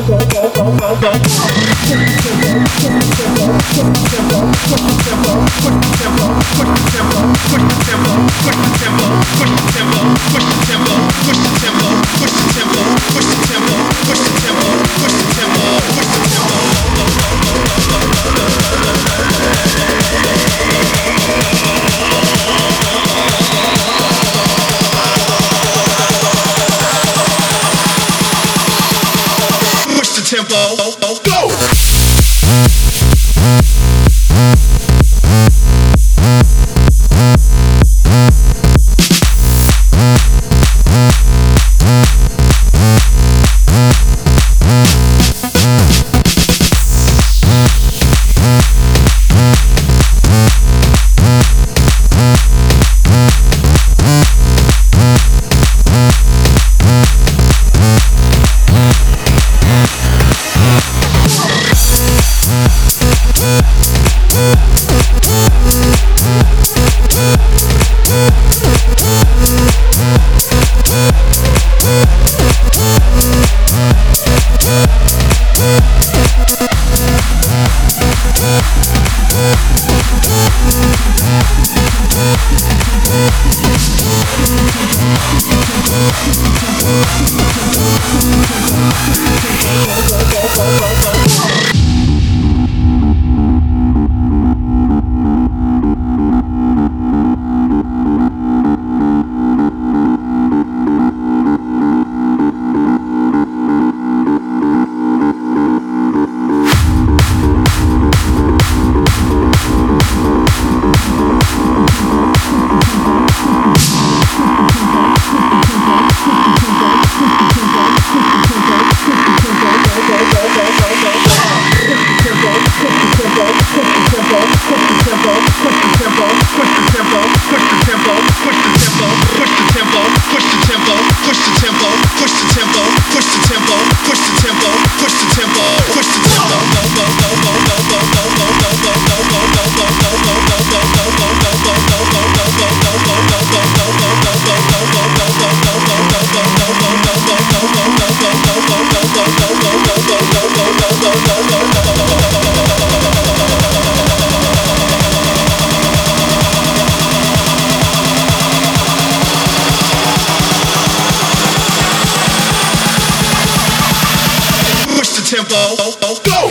Put the tempo, put the tempo, put the tempo, put the tempo, put the tempo. Nope. tempo. Go!